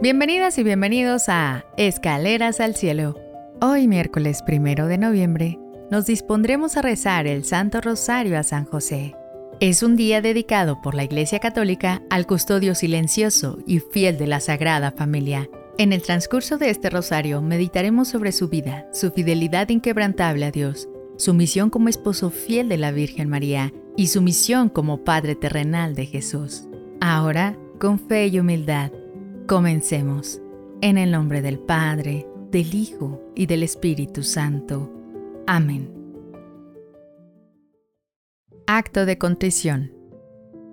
Bienvenidas y bienvenidos a Escaleras al Cielo. Hoy, miércoles primero de noviembre, nos dispondremos a rezar el Santo Rosario a San José. Es un día dedicado por la Iglesia Católica al custodio silencioso y fiel de la Sagrada Familia. En el transcurso de este rosario meditaremos sobre su vida, su fidelidad inquebrantable a Dios, su misión como esposo fiel de la Virgen María y su misión como Padre terrenal de Jesús. Ahora, con fe y humildad, Comencemos. En el nombre del Padre, del Hijo y del Espíritu Santo. Amén. Acto de contrición.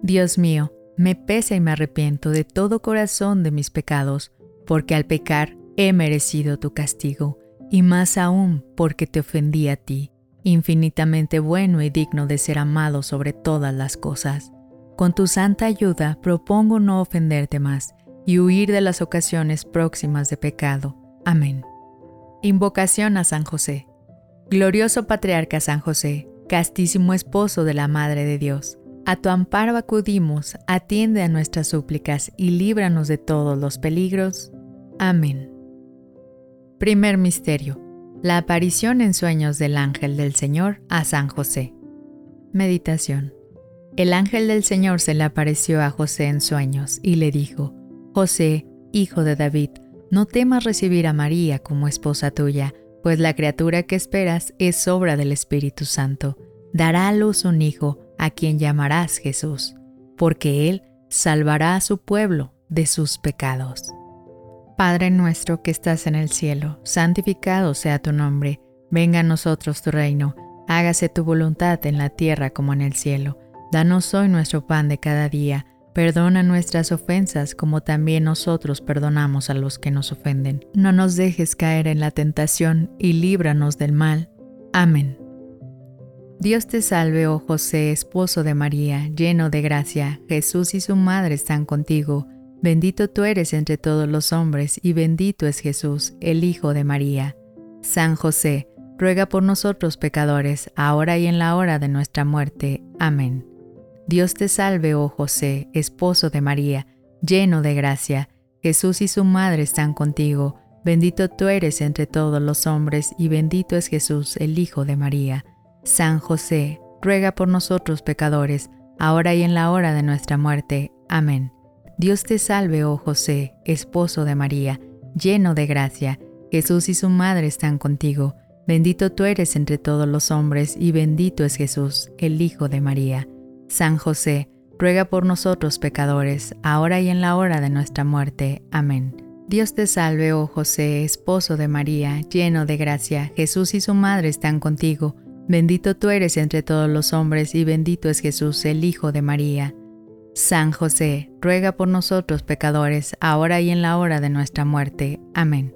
Dios mío, me pesa y me arrepiento de todo corazón de mis pecados, porque al pecar he merecido tu castigo, y más aún porque te ofendí a ti, infinitamente bueno y digno de ser amado sobre todas las cosas. Con tu santa ayuda propongo no ofenderte más y huir de las ocasiones próximas de pecado. Amén. Invocación a San José. Glorioso Patriarca San José, castísimo esposo de la Madre de Dios, a tu amparo acudimos, atiende a nuestras súplicas y líbranos de todos los peligros. Amén. Primer Misterio. La aparición en sueños del ángel del Señor a San José. Meditación. El ángel del Señor se le apareció a José en sueños y le dijo, José, hijo de David, no temas recibir a María como esposa tuya, pues la criatura que esperas es obra del Espíritu Santo. Dará a luz un hijo, a quien llamarás Jesús, porque él salvará a su pueblo de sus pecados. Padre nuestro que estás en el cielo, santificado sea tu nombre, venga a nosotros tu reino, hágase tu voluntad en la tierra como en el cielo. Danos hoy nuestro pan de cada día Perdona nuestras ofensas como también nosotros perdonamos a los que nos ofenden. No nos dejes caer en la tentación y líbranos del mal. Amén. Dios te salve, oh José, esposo de María, lleno de gracia, Jesús y su madre están contigo. Bendito tú eres entre todos los hombres y bendito es Jesús, el Hijo de María. San José, ruega por nosotros pecadores, ahora y en la hora de nuestra muerte. Amén. Dios te salve, oh José, esposo de María, lleno de gracia, Jesús y su madre están contigo, bendito tú eres entre todos los hombres y bendito es Jesús, el Hijo de María. San José, ruega por nosotros pecadores, ahora y en la hora de nuestra muerte. Amén. Dios te salve, oh José, esposo de María, lleno de gracia, Jesús y su madre están contigo, bendito tú eres entre todos los hombres y bendito es Jesús, el Hijo de María. San José, ruega por nosotros pecadores, ahora y en la hora de nuestra muerte. Amén. Dios te salve, oh José, esposo de María, lleno de gracia, Jesús y su madre están contigo. Bendito tú eres entre todos los hombres y bendito es Jesús, el Hijo de María. San José, ruega por nosotros pecadores, ahora y en la hora de nuestra muerte. Amén.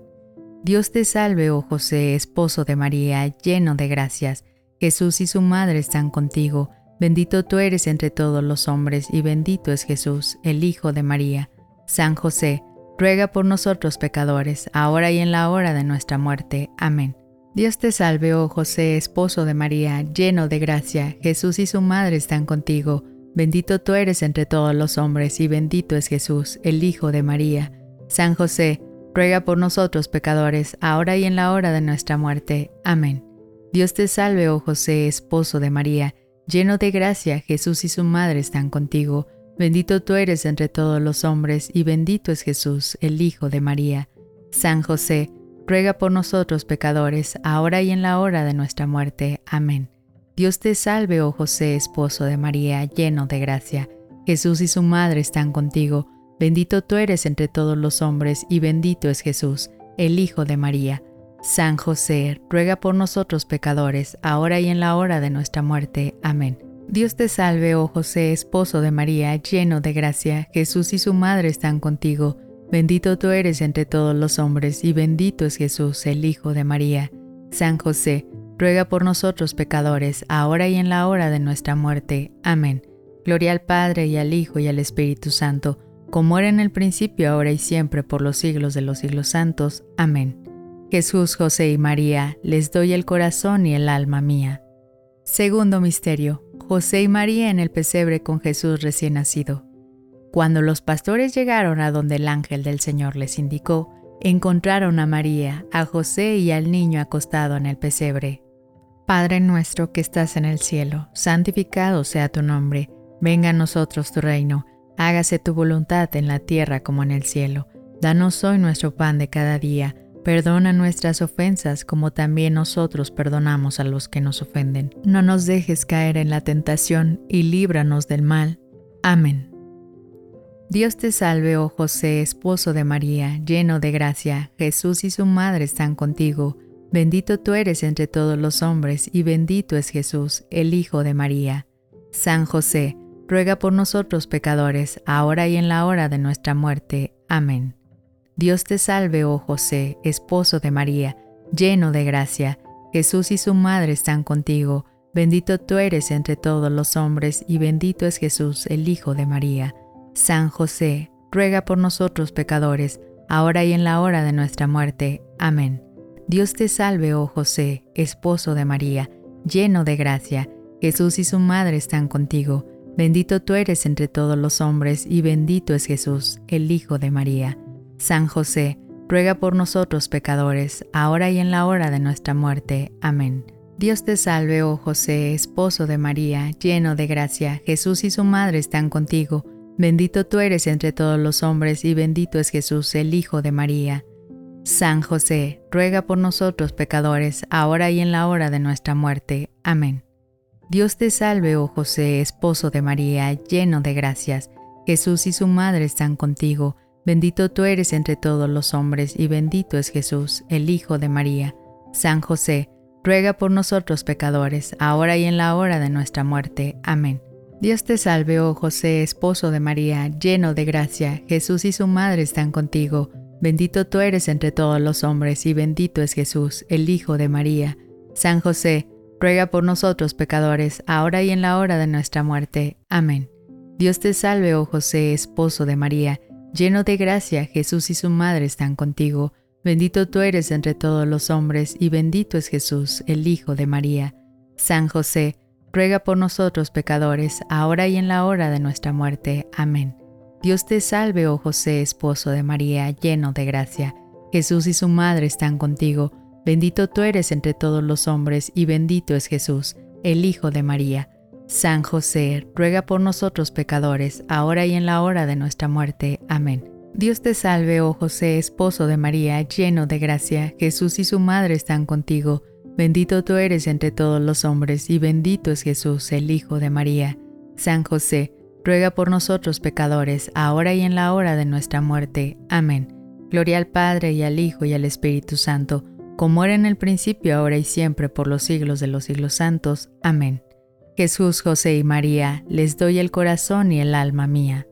Dios te salve, oh José, esposo de María, lleno de gracias, Jesús y su madre están contigo. Bendito tú eres entre todos los hombres y bendito es Jesús, el Hijo de María. San José, ruega por nosotros pecadores, ahora y en la hora de nuestra muerte. Amén. Dios te salve, oh José, esposo de María, lleno de gracia, Jesús y su madre están contigo. Bendito tú eres entre todos los hombres y bendito es Jesús, el Hijo de María. San José, ruega por nosotros pecadores, ahora y en la hora de nuestra muerte. Amén. Dios te salve, oh José, esposo de María, Lleno de gracia, Jesús y su madre están contigo. Bendito tú eres entre todos los hombres, y bendito es Jesús, el Hijo de María. San José, ruega por nosotros pecadores, ahora y en la hora de nuestra muerte. Amén. Dios te salve, oh José, esposo de María, lleno de gracia. Jesús y su madre están contigo. Bendito tú eres entre todos los hombres, y bendito es Jesús, el Hijo de María. San José, ruega por nosotros pecadores, ahora y en la hora de nuestra muerte. Amén. Dios te salve, oh José, esposo de María, lleno de gracia, Jesús y su madre están contigo. Bendito tú eres entre todos los hombres, y bendito es Jesús, el Hijo de María. San José, ruega por nosotros pecadores, ahora y en la hora de nuestra muerte. Amén. Gloria al Padre y al Hijo y al Espíritu Santo, como era en el principio, ahora y siempre, por los siglos de los siglos santos. Amén. Jesús, José y María, les doy el corazón y el alma mía. Segundo misterio. José y María en el pesebre con Jesús recién nacido. Cuando los pastores llegaron a donde el ángel del Señor les indicó, encontraron a María, a José y al niño acostado en el pesebre. Padre nuestro que estás en el cielo, santificado sea tu nombre, venga a nosotros tu reino, hágase tu voluntad en la tierra como en el cielo. Danos hoy nuestro pan de cada día, perdona nuestras ofensas como también nosotros perdonamos a los que nos ofenden. No nos dejes caer en la tentación y líbranos del mal. Amén. Dios te salve, oh José, esposo de María, lleno de gracia, Jesús y su madre están contigo. Bendito tú eres entre todos los hombres, y bendito es Jesús, el Hijo de María. San José, ruega por nosotros pecadores, ahora y en la hora de nuestra muerte. Amén. Dios te salve, oh José, esposo de María, lleno de gracia, Jesús y su madre están contigo. Bendito tú eres entre todos los hombres, y bendito es Jesús, el Hijo de María. San José, ruega por nosotros pecadores, ahora y en la hora de nuestra muerte. Amén. Dios te salve, oh José, esposo de María, lleno de gracia, Jesús y su madre están contigo. Bendito tú eres entre todos los hombres, y bendito es Jesús, el Hijo de María. San José, ruega por nosotros pecadores, ahora y en la hora de nuestra muerte. Amén. Dios te salve, oh José, esposo de María, lleno de gracia, Jesús y su madre están contigo. Bendito tú eres entre todos los hombres y bendito es Jesús, el Hijo de María. San José, ruega por nosotros pecadores, ahora y en la hora de nuestra muerte. Amén. Dios te salve, oh José, esposo de María, lleno de gracias. Jesús y su madre están contigo. Bendito tú eres entre todos los hombres y bendito es Jesús, el Hijo de María. San José, ruega por nosotros pecadores, ahora y en la hora de nuestra muerte. Amén. Dios te salve, oh José, esposo de María, lleno de gracia, Jesús y su madre están contigo. Bendito tú eres entre todos los hombres y bendito es Jesús, el Hijo de María. San José, ruega por nosotros pecadores, ahora y en la hora de nuestra muerte. Amén. Dios te salve, oh José, esposo de María, lleno de gracia, Jesús y su madre están contigo. Bendito tú eres entre todos los hombres y bendito es Jesús, el Hijo de María. San José, ruega por nosotros pecadores, ahora y en la hora de nuestra muerte. Amén. Dios te salve, oh José, esposo de María, lleno de gracia. Jesús y su madre están contigo. Bendito tú eres entre todos los hombres, y bendito es Jesús, el Hijo de María. San José, ruega por nosotros pecadores, ahora y en la hora de nuestra muerte. Amén. Dios te salve, oh José, esposo de María, lleno de gracia. Jesús y su madre están contigo. Bendito tú eres entre todos los hombres, y bendito es Jesús, el Hijo de María. San José, ruega por nosotros pecadores, ahora y en la hora de nuestra muerte. Amén. Gloria al Padre, y al Hijo, y al Espíritu Santo, como era en el principio, ahora y siempre, por los siglos de los siglos santos. Amén. Jesús, José y María, les doy el corazón y el alma mía.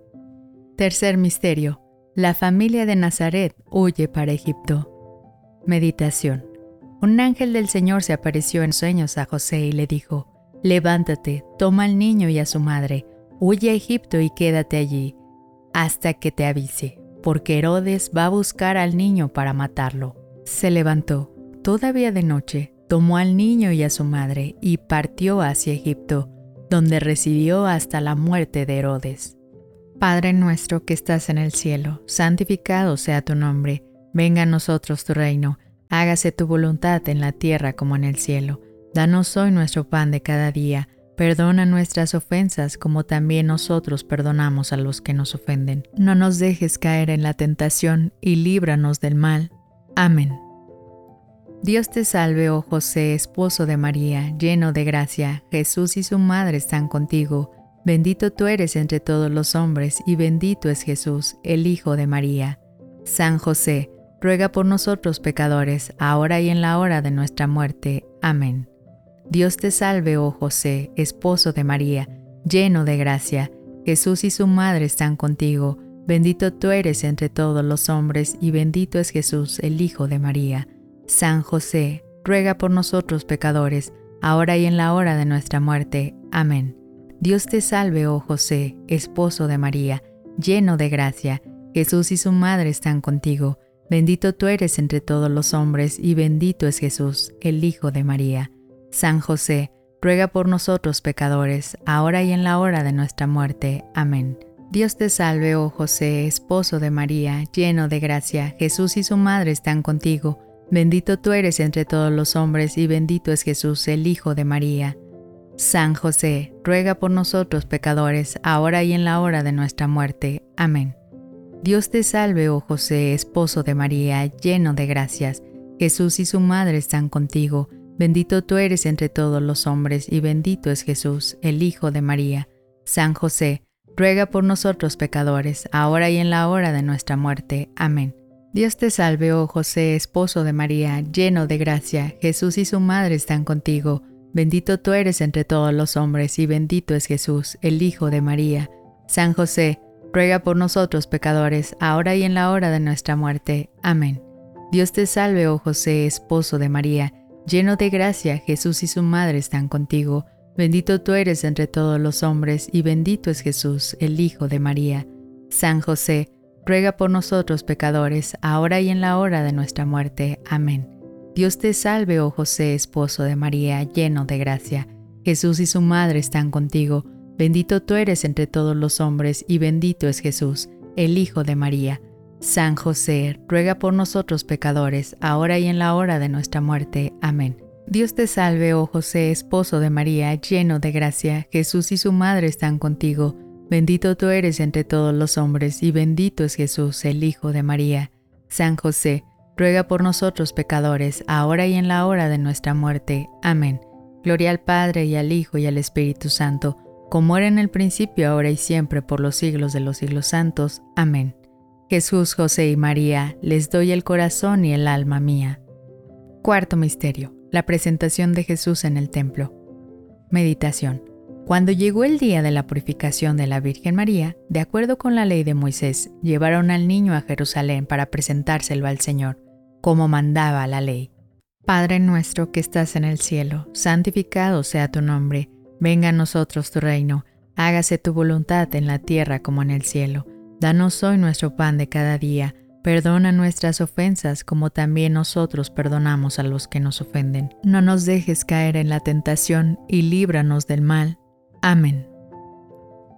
Tercer misterio. La familia de Nazaret huye para Egipto. Meditación. Un ángel del Señor se apareció en sueños a José y le dijo, Levántate, toma al niño y a su madre, huye a Egipto y quédate allí, hasta que te avise, porque Herodes va a buscar al niño para matarlo. Se levantó, todavía de noche, tomó al niño y a su madre y partió hacia Egipto, donde residió hasta la muerte de Herodes. Padre nuestro que estás en el cielo, santificado sea tu nombre, venga a nosotros tu reino Hágase tu voluntad en la tierra como en el cielo. Danos hoy nuestro pan de cada día. Perdona nuestras ofensas como también nosotros perdonamos a los que nos ofenden. No nos dejes caer en la tentación y líbranos del mal. Amén. Dios te salve, oh José, esposo de María, lleno de gracia, Jesús y su madre están contigo. Bendito tú eres entre todos los hombres y bendito es Jesús, el Hijo de María. San José, ruega por nosotros pecadores, ahora y en la hora de nuestra muerte. Amén. Dios te salve, oh José, esposo de María, lleno de gracia, Jesús y su madre están contigo, bendito tú eres entre todos los hombres y bendito es Jesús, el Hijo de María. San José, ruega por nosotros pecadores, ahora y en la hora de nuestra muerte. Amén. Dios te salve, oh José, esposo de María, lleno de gracia, Jesús y su madre están contigo, Bendito tú eres entre todos los hombres y bendito es Jesús, el Hijo de María. San José, ruega por nosotros pecadores, ahora y en la hora de nuestra muerte. Amén. Dios te salve, oh José, esposo de María, lleno de gracia, Jesús y su madre están contigo. Bendito tú eres entre todos los hombres y bendito es Jesús, el Hijo de María. San José, ruega por nosotros pecadores, ahora y en la hora de nuestra muerte. Amén. Dios te salve, oh José, esposo de María, lleno de gracias. Jesús y su madre están contigo. Bendito tú eres entre todos los hombres y bendito es Jesús, el Hijo de María. San José, ruega por nosotros pecadores, ahora y en la hora de nuestra muerte. Amén. Dios te salve, oh José, esposo de María, lleno de gracia, Jesús y su madre están contigo. Bendito tú eres entre todos los hombres y bendito es Jesús, el Hijo de María. San José, ruega por nosotros pecadores, ahora y en la hora de nuestra muerte. Amén. Dios te salve, oh José, esposo de María, lleno de gracia, Jesús y su madre están contigo. Bendito tú eres entre todos los hombres, y bendito es Jesús, el Hijo de María. San José, ruega por nosotros pecadores, ahora y en la hora de nuestra muerte. Amén. Dios te salve, oh José, esposo de María, lleno de gracia. Jesús y su madre están contigo. Bendito tú eres entre todos los hombres, y bendito es Jesús, el Hijo de María. San José, ruega por nosotros pecadores, ahora y en la hora de nuestra muerte. Amén. Dios te salve, oh José, esposo de María, lleno de gracia, Jesús y su madre están contigo. Bendito tú eres entre todos los hombres, y bendito es Jesús, el Hijo de María. San José, ruega por nosotros pecadores, ahora y en la hora de nuestra muerte. Amén. Gloria al Padre y al Hijo y al Espíritu Santo, como era en el principio, ahora y siempre, por los siglos de los siglos santos. Amén. Jesús, José y María, les doy el corazón y el alma mía. Cuarto Misterio la presentación de Jesús en el templo. Meditación. Cuando llegó el día de la purificación de la Virgen María, de acuerdo con la ley de Moisés, llevaron al niño a Jerusalén para presentárselo al Señor, como mandaba la ley. Padre nuestro que estás en el cielo, santificado sea tu nombre, venga a nosotros tu reino, hágase tu voluntad en la tierra como en el cielo. Danos hoy nuestro pan de cada día Perdona nuestras ofensas como también nosotros perdonamos a los que nos ofenden. No nos dejes caer en la tentación y líbranos del mal. Amén.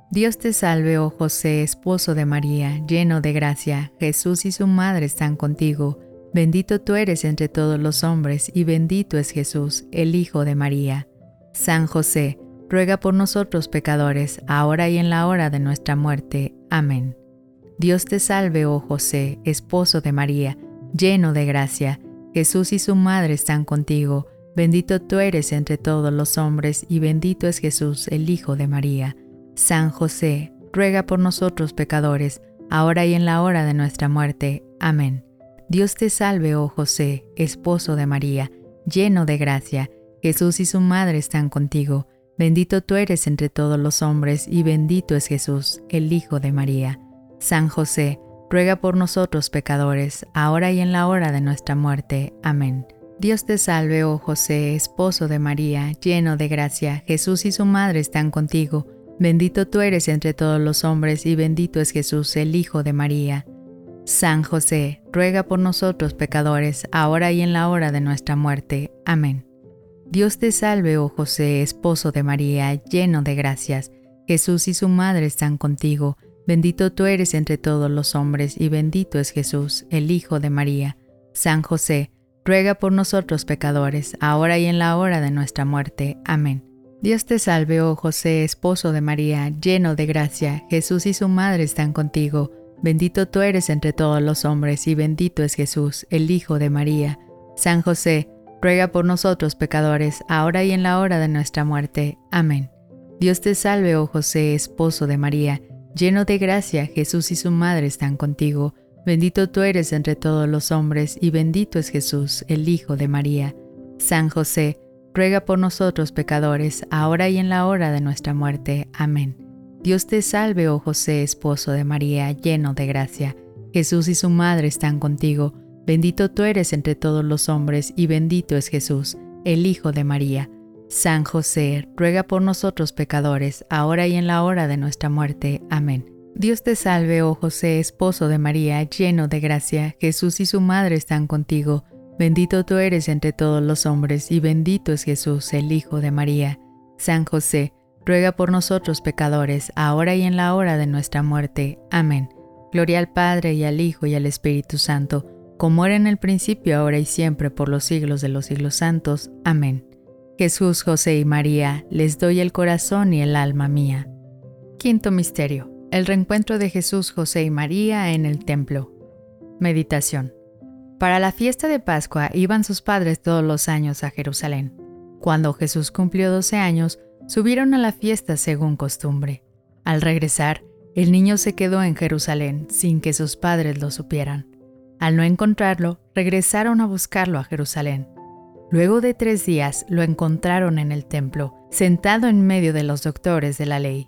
Dios te salve, oh José, esposo de María, lleno de gracia, Jesús y su madre están contigo. Bendito tú eres entre todos los hombres y bendito es Jesús, el Hijo de María. San José, ruega por nosotros pecadores, ahora y en la hora de nuestra muerte. Amén. Dios te salve, oh José, esposo de María, lleno de gracia. Jesús y su madre están contigo. Bendito tú eres entre todos los hombres y bendito es Jesús, el Hijo de María. San José, ruega por nosotros pecadores, ahora y en la hora de nuestra muerte. Amén. Dios te salve, oh José, esposo de María, lleno de gracia. Jesús y su madre están contigo. Bendito tú eres entre todos los hombres y bendito es Jesús, el Hijo de María. San José, ruega por nosotros pecadores, ahora y en la hora de nuestra muerte. Amén. Dios te salve, oh José, esposo de María, lleno de gracia, Jesús y su madre están contigo. Bendito tú eres entre todos los hombres y bendito es Jesús, el Hijo de María. San José, ruega por nosotros pecadores, ahora y en la hora de nuestra muerte. Amén. Dios te salve, oh José, esposo de María, lleno de gracias, Jesús y su madre están contigo. Bendito tú eres entre todos los hombres y bendito es Jesús, el Hijo de María. San José, ruega por nosotros pecadores, ahora y en la hora de nuestra muerte. Amén. Dios te salve, oh José, esposo de María, lleno de gracia, Jesús y su madre están contigo. Bendito tú eres entre todos los hombres y bendito es Jesús, el Hijo de María. San José, ruega por nosotros pecadores, ahora y en la hora de nuestra muerte. Amén. Dios te salve, oh José, esposo de María, Lleno de gracia, Jesús y su madre están contigo. Bendito tú eres entre todos los hombres y bendito es Jesús, el Hijo de María. San José, ruega por nosotros pecadores, ahora y en la hora de nuestra muerte. Amén. Dios te salve, oh José, esposo de María, lleno de gracia. Jesús y su madre están contigo. Bendito tú eres entre todos los hombres y bendito es Jesús, el Hijo de María. San José, ruega por nosotros pecadores, ahora y en la hora de nuestra muerte. Amén. Dios te salve, oh José, esposo de María, lleno de gracia, Jesús y su madre están contigo. Bendito tú eres entre todos los hombres, y bendito es Jesús, el Hijo de María. San José, ruega por nosotros pecadores, ahora y en la hora de nuestra muerte. Amén. Gloria al Padre y al Hijo y al Espíritu Santo, como era en el principio, ahora y siempre, por los siglos de los siglos santos. Amén. Jesús, José y María, les doy el corazón y el alma mía. Quinto Misterio. El reencuentro de Jesús, José y María en el templo. Meditación. Para la fiesta de Pascua iban sus padres todos los años a Jerusalén. Cuando Jesús cumplió 12 años, subieron a la fiesta según costumbre. Al regresar, el niño se quedó en Jerusalén sin que sus padres lo supieran. Al no encontrarlo, regresaron a buscarlo a Jerusalén. Luego de tres días lo encontraron en el templo, sentado en medio de los doctores de la ley,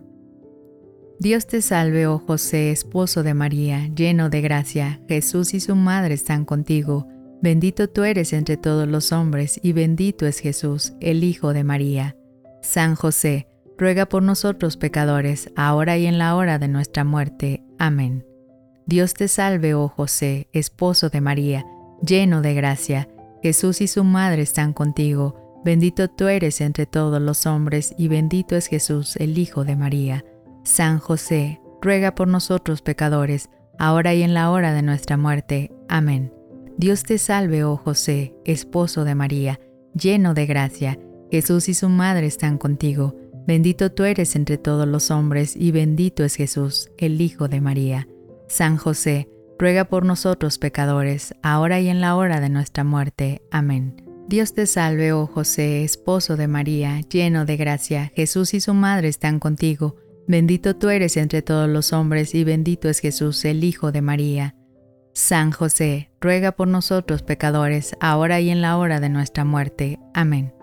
Dios te salve, oh José, esposo de María, lleno de gracia, Jesús y su madre están contigo. Bendito tú eres entre todos los hombres y bendito es Jesús, el Hijo de María. San José, ruega por nosotros pecadores, ahora y en la hora de nuestra muerte. Amén. Dios te salve, oh José, esposo de María, lleno de gracia, Jesús y su madre están contigo, bendito tú eres entre todos los hombres y bendito es Jesús, el Hijo de María. San José, ruega por nosotros pecadores, ahora y en la hora de nuestra muerte. Amén. Dios te salve, oh José, esposo de María, lleno de gracia, Jesús y su madre están contigo, Bendito tú eres entre todos los hombres y bendito es Jesús, el Hijo de María. San José, ruega por nosotros pecadores, ahora y en la hora de nuestra muerte. Amén. Dios te salve, oh José, esposo de María, lleno de gracia, Jesús y su madre están contigo. Bendito tú eres entre todos los hombres y bendito es Jesús, el Hijo de María. San José, ruega por nosotros pecadores, ahora y en la hora de nuestra muerte. Amén.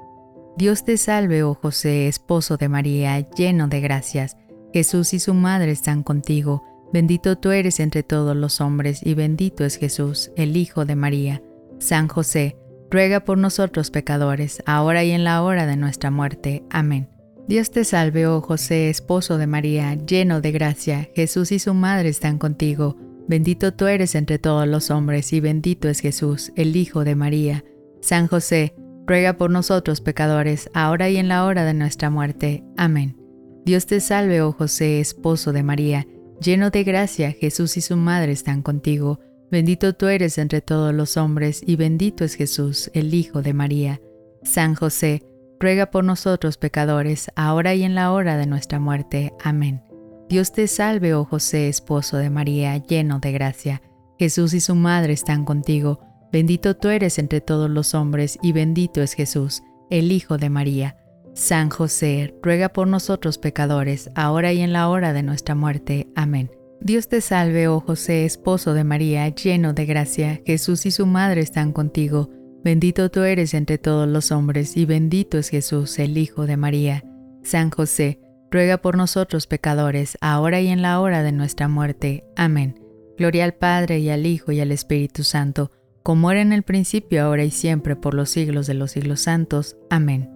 Dios te salve, oh José, esposo de María, lleno de gracias. Jesús y su madre están contigo. Bendito tú eres entre todos los hombres y bendito es Jesús, el Hijo de María. San José, ruega por nosotros pecadores, ahora y en la hora de nuestra muerte. Amén. Dios te salve, oh José, esposo de María, lleno de gracia. Jesús y su madre están contigo. Bendito tú eres entre todos los hombres y bendito es Jesús, el Hijo de María. San José, ruega por nosotros pecadores, ahora y en la hora de nuestra muerte. Amén. Dios te salve, oh José, esposo de María, lleno de gracia, Jesús y su madre están contigo. Bendito tú eres entre todos los hombres, y bendito es Jesús, el Hijo de María. San José, ruega por nosotros pecadores, ahora y en la hora de nuestra muerte. Amén. Dios te salve, oh José, esposo de María, lleno de gracia. Jesús y su madre están contigo. Bendito tú eres entre todos los hombres y bendito es Jesús, el Hijo de María. San José, ruega por nosotros pecadores, ahora y en la hora de nuestra muerte. Amén. Dios te salve, oh José, esposo de María, lleno de gracia, Jesús y su madre están contigo. Bendito tú eres entre todos los hombres y bendito es Jesús, el Hijo de María. San José, ruega por nosotros pecadores, ahora y en la hora de nuestra muerte. Amén. Gloria al Padre y al Hijo y al Espíritu Santo como era en el principio, ahora y siempre, por los siglos de los siglos santos. Amén.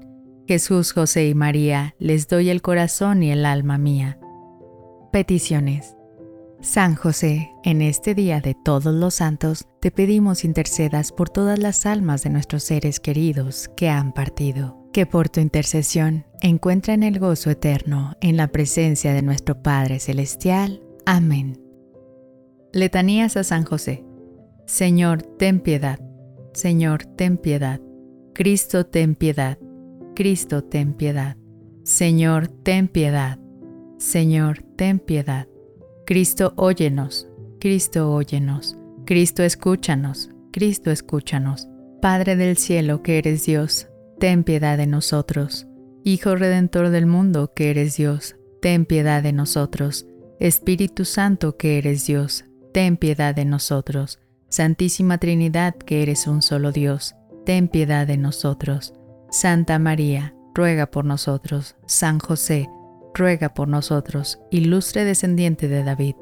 Jesús, José y María, les doy el corazón y el alma mía. Peticiones. San José, en este día de todos los santos, te pedimos intercedas por todas las almas de nuestros seres queridos que han partido, que por tu intercesión encuentren el gozo eterno en la presencia de nuestro Padre Celestial. Amén. Letanías a San José. Señor, ten piedad. Señor, ten piedad. Cristo, ten piedad. Cristo, ten piedad. Señor, ten piedad. Señor, ten piedad. Cristo, óyenos. Cristo, óyenos. Cristo, escúchanos. Cristo, escúchanos. Padre del cielo, que eres Dios, ten piedad de nosotros. Hijo Redentor del mundo, que eres Dios, ten piedad de nosotros. Espíritu Santo, que eres Dios, ten piedad de nosotros. Santísima Trinidad, que eres un solo Dios, ten piedad de nosotros. Santa María, ruega por nosotros. San José, ruega por nosotros. Ilustre descendiente de David,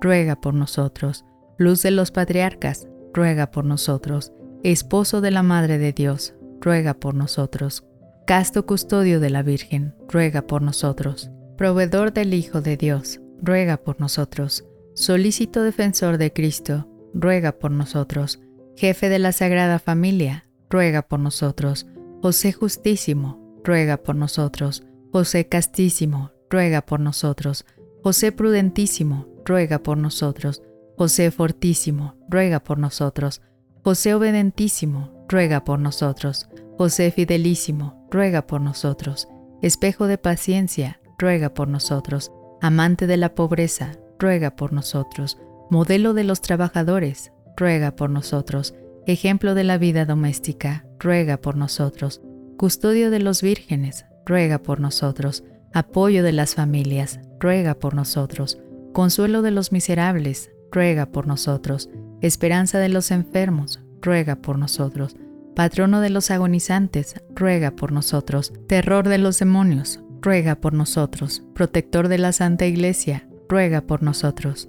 ruega por nosotros. luz de los patriarcas, ruega por nosotros, esposo de la Madre de Dios, ruega por nosotros, casto custodio de la Virgen, ruega por nosotros, proveedor del Hijo de Dios, ruega por nosotros, solícito defensor de Cristo, ruega por nosotros, jefe de la Sagrada Familia, ruega por nosotros, José Justísimo, ruega por nosotros, José Castísimo, ruega por nosotros, José Prudentísimo, ruega por nosotros, José Fortísimo, ruega por nosotros, José Obedentísimo, ruega por nosotros, José Fidelísimo, ruega por nosotros, Espejo de paciencia, ruega por nosotros, Amante de la pobreza, ruega por nosotros, Modelo de los trabajadores, ruega por nosotros, Ejemplo de la vida doméstica, ruega por nosotros, Custodio de los vírgenes, ruega por nosotros, Apoyo de las familias, ruega por nosotros, Consuelo de los miserables, ruega por nosotros, Esperanza de los enfermos, ruega por nosotros, Patrono de los agonizantes, ruega por nosotros, Terror de los demonios, ruega por nosotros, Protector de la Santa Iglesia, ruega por nosotros.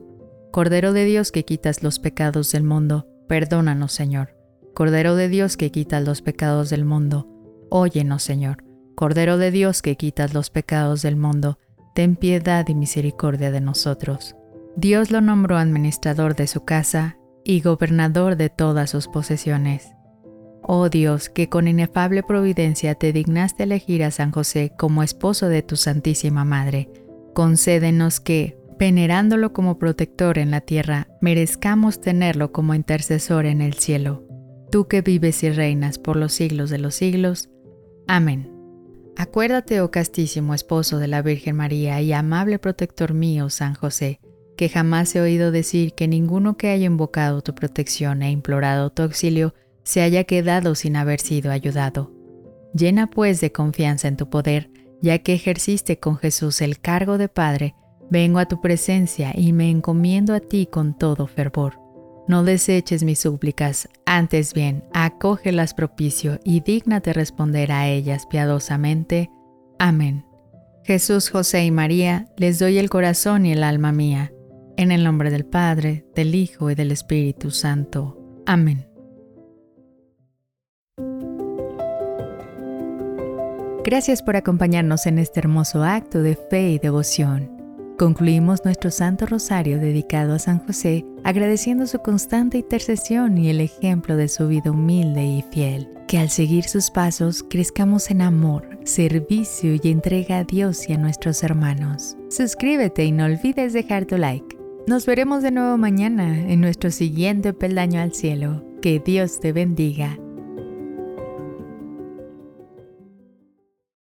Cordero de Dios que quitas los pecados del mundo, perdónanos Señor. Cordero de Dios que quitas los pecados del mundo, óyenos Señor. Cordero de Dios que quitas los pecados del mundo, ten piedad y misericordia de nosotros. Dios lo nombró administrador de su casa y gobernador de todas sus posesiones. Oh Dios, que con inefable providencia te dignaste elegir a San José como esposo de tu Santísima Madre, concédenos que, venerándolo como protector en la tierra, merezcamos tenerlo como intercesor en el cielo. Tú que vives y reinas por los siglos de los siglos. Amén. Acuérdate, oh castísimo esposo de la Virgen María y amable protector mío, San José, que jamás he oído decir que ninguno que haya invocado tu protección e implorado tu auxilio se haya quedado sin haber sido ayudado. Llena pues de confianza en tu poder, ya que ejerciste con Jesús el cargo de Padre, vengo a tu presencia y me encomiendo a ti con todo fervor. No deseches mis súplicas, antes bien, acógelas propicio y dígnate responder a ellas piadosamente. Amén. Jesús, José y María, les doy el corazón y el alma mía en el nombre del Padre, del Hijo y del Espíritu Santo. Amén. Gracias por acompañarnos en este hermoso acto de fe y devoción. Concluimos nuestro Santo Rosario dedicado a San José, agradeciendo su constante intercesión y el ejemplo de su vida humilde y fiel. Que al seguir sus pasos crezcamos en amor, servicio y entrega a Dios y a nuestros hermanos. Suscríbete y no olvides dejar tu like. Nos veremos de nuevo mañana en nuestro siguiente peldaño al cielo. Que Dios te bendiga.